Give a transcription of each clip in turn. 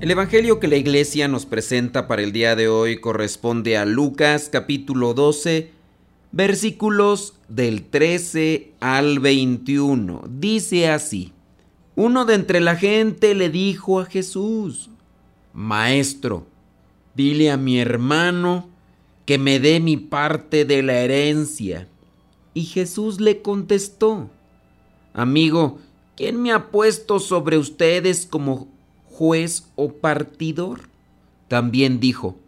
El Evangelio que la iglesia nos presenta para el día de hoy corresponde a Lucas capítulo 12, versículos del 13 al 21. Dice así, uno de entre la gente le dijo a Jesús, Maestro, dile a mi hermano que me dé mi parte de la herencia. Y Jesús le contestó, Amigo, ¿quién me ha puesto sobre ustedes como juez o partidor. También dijo,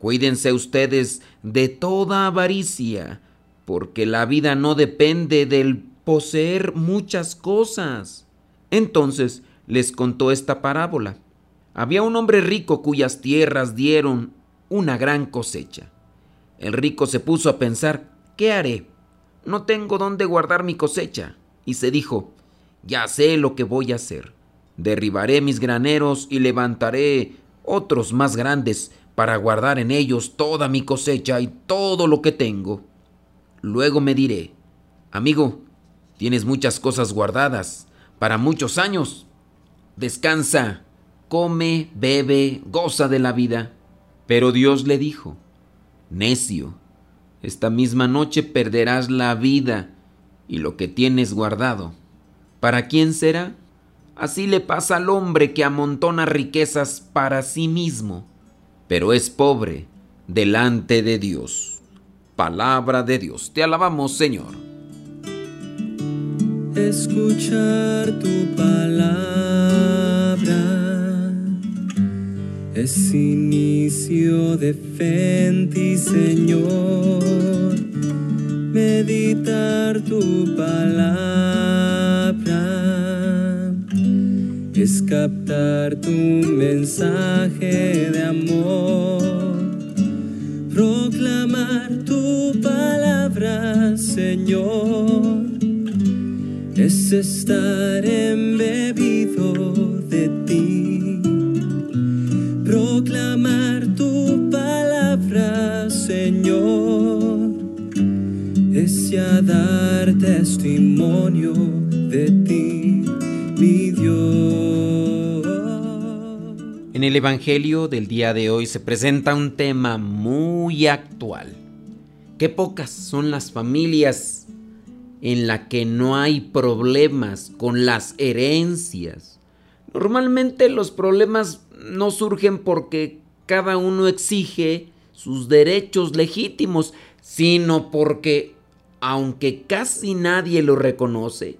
Cuídense ustedes de toda avaricia, porque la vida no depende del poseer muchas cosas. Entonces les contó esta parábola. Había un hombre rico cuyas tierras dieron una gran cosecha. El rico se puso a pensar, ¿qué haré? No tengo dónde guardar mi cosecha. Y se dijo, ya sé lo que voy a hacer Derribaré mis graneros y levantaré otros más grandes para guardar en ellos toda mi cosecha y todo lo que tengo. Luego me diré, amigo, tienes muchas cosas guardadas para muchos años. Descansa, come, bebe, goza de la vida. Pero Dios le dijo, necio, esta misma noche perderás la vida y lo que tienes guardado. ¿Para quién será? Así le pasa al hombre que amontona riquezas para sí mismo, pero es pobre delante de Dios. Palabra de Dios, te alabamos Señor. Escuchar tu palabra es inicio de fe Señor. Meditar tu palabra es captar tu mensaje de amor, proclamar tu palabra, Señor, es estar embebido de ti, proclamar tu palabra, Señor, es ya dar testimonio de ti en el Evangelio del día de hoy se presenta un tema muy actual. Qué pocas son las familias en la que no hay problemas con las herencias. Normalmente los problemas no surgen porque cada uno exige sus derechos legítimos, sino porque, aunque casi nadie lo reconoce,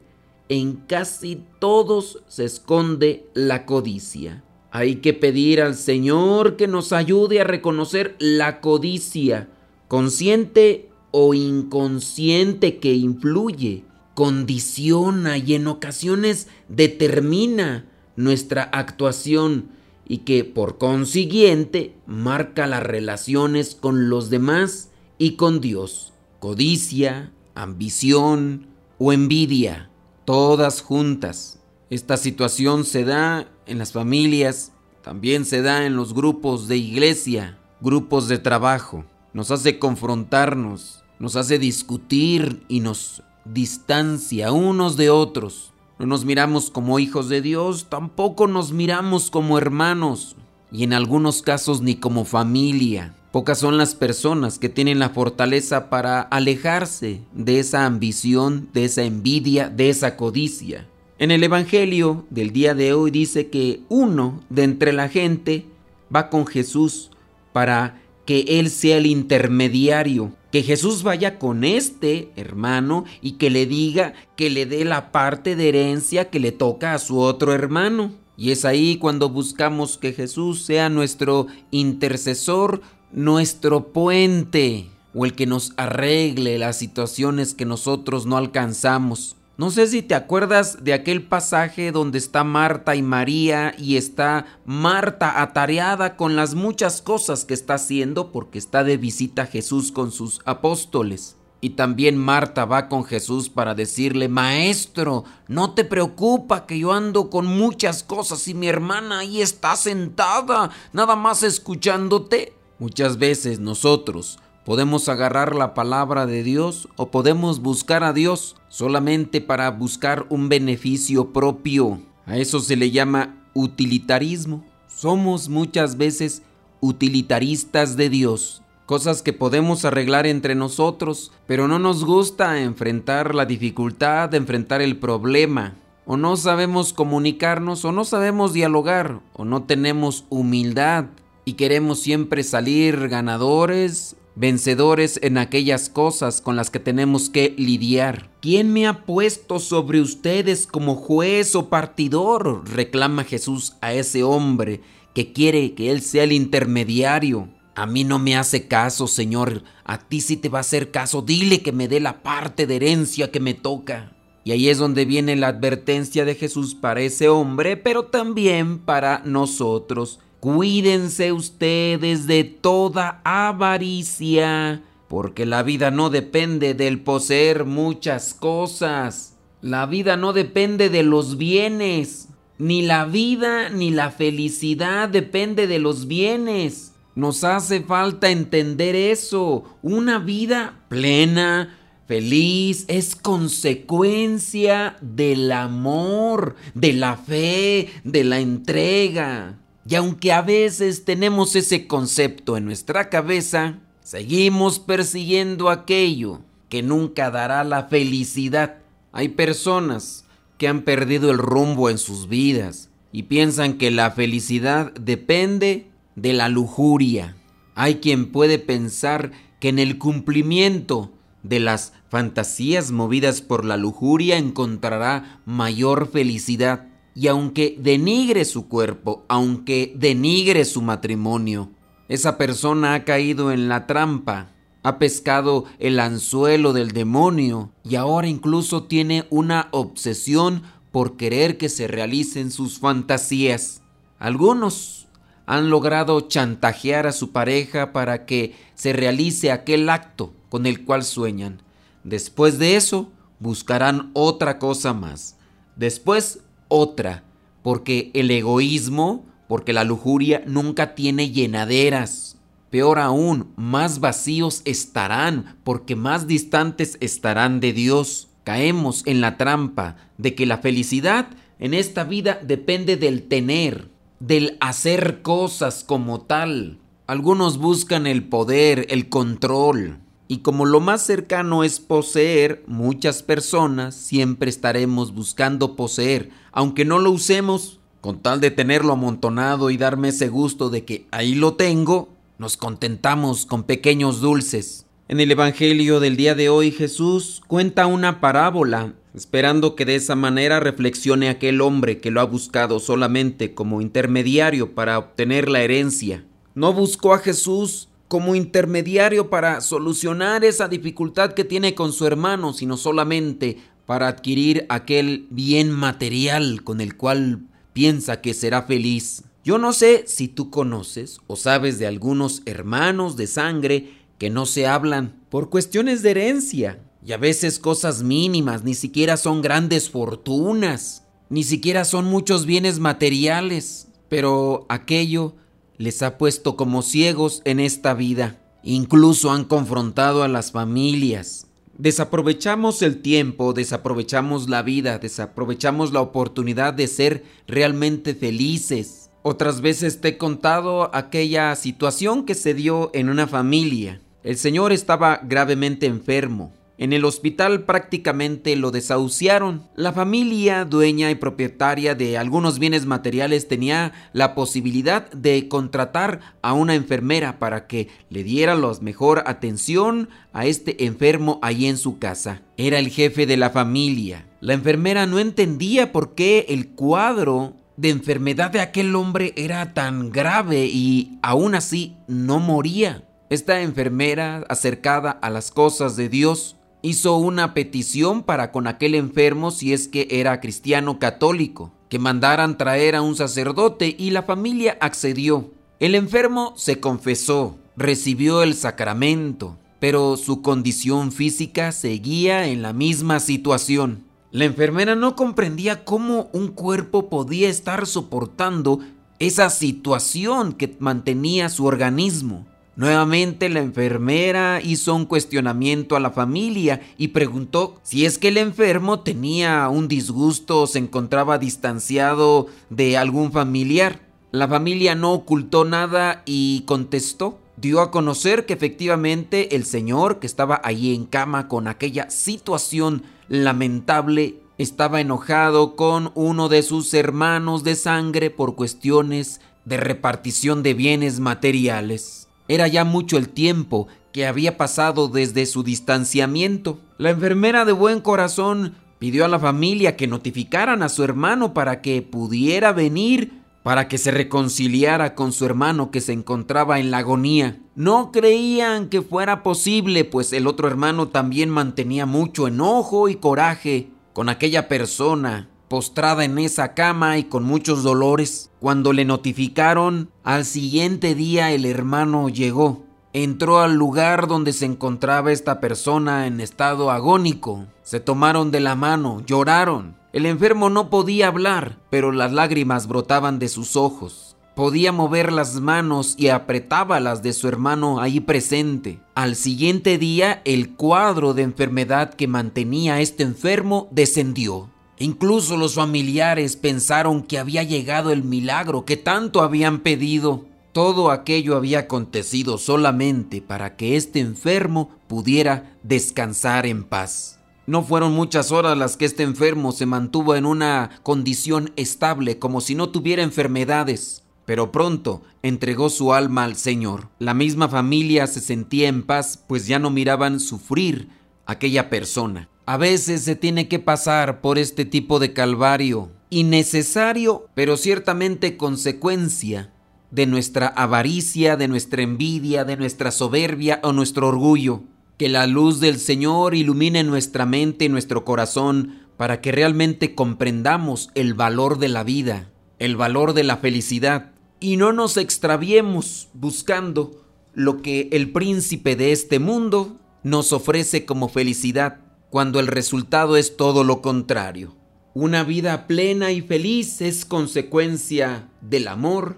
en casi todos se esconde la codicia. Hay que pedir al Señor que nos ayude a reconocer la codicia, consciente o inconsciente que influye, condiciona y en ocasiones determina nuestra actuación y que por consiguiente marca las relaciones con los demás y con Dios. Codicia, ambición o envidia todas juntas. Esta situación se da en las familias, también se da en los grupos de iglesia, grupos de trabajo. Nos hace confrontarnos, nos hace discutir y nos distancia unos de otros. No nos miramos como hijos de Dios, tampoco nos miramos como hermanos y en algunos casos ni como familia. Pocas son las personas que tienen la fortaleza para alejarse de esa ambición, de esa envidia, de esa codicia. En el Evangelio del día de hoy dice que uno de entre la gente va con Jesús para que Él sea el intermediario, que Jesús vaya con este hermano y que le diga que le dé la parte de herencia que le toca a su otro hermano. Y es ahí cuando buscamos que Jesús sea nuestro intercesor, nuestro puente o el que nos arregle las situaciones que nosotros no alcanzamos. No sé si te acuerdas de aquel pasaje donde está Marta y María y está Marta atareada con las muchas cosas que está haciendo porque está de visita Jesús con sus apóstoles. Y también Marta va con Jesús para decirle, Maestro, no te preocupa que yo ando con muchas cosas y mi hermana ahí está sentada, nada más escuchándote. Muchas veces nosotros podemos agarrar la palabra de Dios o podemos buscar a Dios solamente para buscar un beneficio propio. A eso se le llama utilitarismo. Somos muchas veces utilitaristas de Dios cosas que podemos arreglar entre nosotros, pero no nos gusta enfrentar la dificultad, enfrentar el problema. O no sabemos comunicarnos, o no sabemos dialogar, o no tenemos humildad y queremos siempre salir ganadores, vencedores en aquellas cosas con las que tenemos que lidiar. ¿Quién me ha puesto sobre ustedes como juez o partidor? reclama Jesús a ese hombre que quiere que él sea el intermediario. A mí no me hace caso, Señor. A ti sí te va a hacer caso. Dile que me dé la parte de herencia que me toca. Y ahí es donde viene la advertencia de Jesús para ese hombre, pero también para nosotros. Cuídense ustedes de toda avaricia, porque la vida no depende del poseer muchas cosas. La vida no depende de los bienes. Ni la vida ni la felicidad depende de los bienes. Nos hace falta entender eso. Una vida plena, feliz, es consecuencia del amor, de la fe, de la entrega. Y aunque a veces tenemos ese concepto en nuestra cabeza, seguimos persiguiendo aquello que nunca dará la felicidad. Hay personas que han perdido el rumbo en sus vidas y piensan que la felicidad depende de la lujuria. Hay quien puede pensar que en el cumplimiento de las fantasías movidas por la lujuria encontrará mayor felicidad. Y aunque denigre su cuerpo, aunque denigre su matrimonio, esa persona ha caído en la trampa, ha pescado el anzuelo del demonio y ahora incluso tiene una obsesión por querer que se realicen sus fantasías. Algunos han logrado chantajear a su pareja para que se realice aquel acto con el cual sueñan. Después de eso, buscarán otra cosa más. Después, otra, porque el egoísmo, porque la lujuria nunca tiene llenaderas. Peor aún, más vacíos estarán, porque más distantes estarán de Dios. Caemos en la trampa de que la felicidad en esta vida depende del tener, del hacer cosas como tal. Algunos buscan el poder, el control. Y como lo más cercano es poseer, muchas personas siempre estaremos buscando poseer, aunque no lo usemos, con tal de tenerlo amontonado y darme ese gusto de que ahí lo tengo, nos contentamos con pequeños dulces. En el Evangelio del día de hoy Jesús cuenta una parábola esperando que de esa manera reflexione aquel hombre que lo ha buscado solamente como intermediario para obtener la herencia. No buscó a Jesús como intermediario para solucionar esa dificultad que tiene con su hermano, sino solamente para adquirir aquel bien material con el cual piensa que será feliz. Yo no sé si tú conoces o sabes de algunos hermanos de sangre que no se hablan por cuestiones de herencia, y a veces cosas mínimas, ni siquiera son grandes fortunas, ni siquiera son muchos bienes materiales, pero aquello les ha puesto como ciegos en esta vida. Incluso han confrontado a las familias. Desaprovechamos el tiempo, desaprovechamos la vida, desaprovechamos la oportunidad de ser realmente felices. Otras veces te he contado aquella situación que se dio en una familia. El señor estaba gravemente enfermo en el hospital prácticamente lo desahuciaron. La familia, dueña y propietaria de algunos bienes materiales, tenía la posibilidad de contratar a una enfermera para que le diera la mejor atención a este enfermo ahí en su casa. Era el jefe de la familia. La enfermera no entendía por qué el cuadro de enfermedad de aquel hombre era tan grave y aún así no moría. Esta enfermera, acercada a las cosas de Dios, hizo una petición para con aquel enfermo si es que era cristiano católico, que mandaran traer a un sacerdote y la familia accedió. El enfermo se confesó, recibió el sacramento, pero su condición física seguía en la misma situación. La enfermera no comprendía cómo un cuerpo podía estar soportando esa situación que mantenía su organismo. Nuevamente la enfermera hizo un cuestionamiento a la familia y preguntó si es que el enfermo tenía un disgusto o se encontraba distanciado de algún familiar. La familia no ocultó nada y contestó. Dio a conocer que efectivamente el señor que estaba ahí en cama con aquella situación lamentable estaba enojado con uno de sus hermanos de sangre por cuestiones de repartición de bienes materiales. Era ya mucho el tiempo que había pasado desde su distanciamiento. La enfermera de buen corazón pidió a la familia que notificaran a su hermano para que pudiera venir, para que se reconciliara con su hermano que se encontraba en la agonía. No creían que fuera posible, pues el otro hermano también mantenía mucho enojo y coraje con aquella persona postrada en esa cama y con muchos dolores. Cuando le notificaron, al siguiente día el hermano llegó. Entró al lugar donde se encontraba esta persona en estado agónico. Se tomaron de la mano, lloraron. El enfermo no podía hablar, pero las lágrimas brotaban de sus ojos. Podía mover las manos y apretaba las de su hermano ahí presente. Al siguiente día, el cuadro de enfermedad que mantenía este enfermo descendió. Incluso los familiares pensaron que había llegado el milagro que tanto habían pedido. Todo aquello había acontecido solamente para que este enfermo pudiera descansar en paz. No fueron muchas horas las que este enfermo se mantuvo en una condición estable como si no tuviera enfermedades, pero pronto entregó su alma al Señor. La misma familia se sentía en paz pues ya no miraban sufrir a aquella persona. A veces se tiene que pasar por este tipo de calvario, innecesario, pero ciertamente consecuencia de nuestra avaricia, de nuestra envidia, de nuestra soberbia o nuestro orgullo. Que la luz del Señor ilumine nuestra mente y nuestro corazón para que realmente comprendamos el valor de la vida, el valor de la felicidad, y no nos extraviemos buscando lo que el príncipe de este mundo nos ofrece como felicidad cuando el resultado es todo lo contrario. Una vida plena y feliz es consecuencia del amor,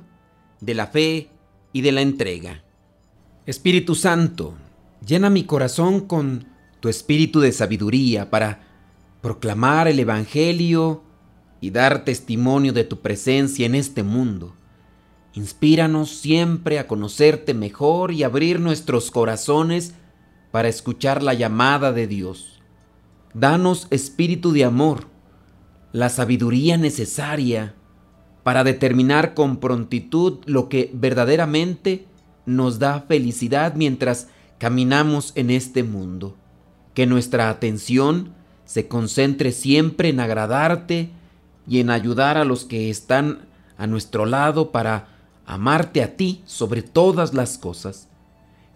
de la fe y de la entrega. Espíritu Santo, llena mi corazón con tu espíritu de sabiduría para proclamar el Evangelio y dar testimonio de tu presencia en este mundo. Inspíranos siempre a conocerte mejor y abrir nuestros corazones para escuchar la llamada de Dios. Danos espíritu de amor, la sabiduría necesaria para determinar con prontitud lo que verdaderamente nos da felicidad mientras caminamos en este mundo. Que nuestra atención se concentre siempre en agradarte y en ayudar a los que están a nuestro lado para amarte a ti sobre todas las cosas.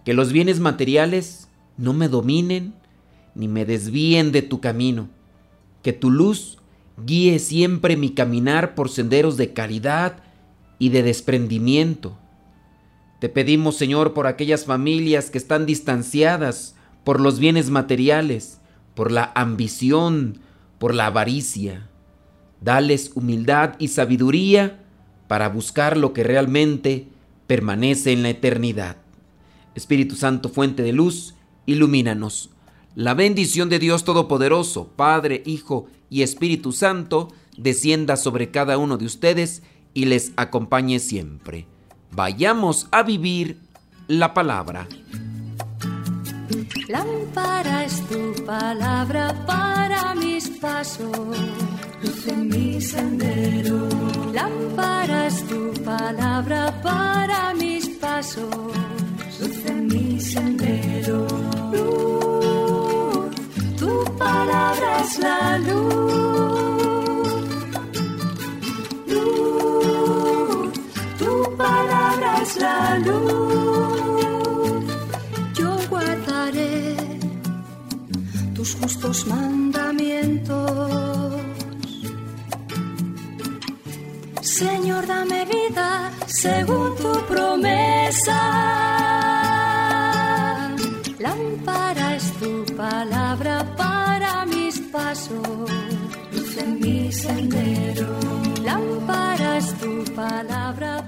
Que los bienes materiales no me dominen ni me desvíen de tu camino. Que tu luz guíe siempre mi caminar por senderos de caridad y de desprendimiento. Te pedimos, Señor, por aquellas familias que están distanciadas por los bienes materiales, por la ambición, por la avaricia. Dales humildad y sabiduría para buscar lo que realmente permanece en la eternidad. Espíritu Santo, fuente de luz, ilumínanos la bendición de Dios Todopoderoso, Padre, Hijo y Espíritu Santo, descienda sobre cada uno de ustedes y les acompañe siempre. Vayamos a vivir la palabra. Lámpara es tu palabra para mis pasos, luz en mi sendero. Lámpara es tu palabra para mis pasos, luz en mi sendero palabra es la luz. Luz, tu palabra es la luz. Yo guardaré tus justos mandamientos. Señor, dame vida según tu promesa. Lámpara es tu palabra sendero. Lámpara es tu palabra.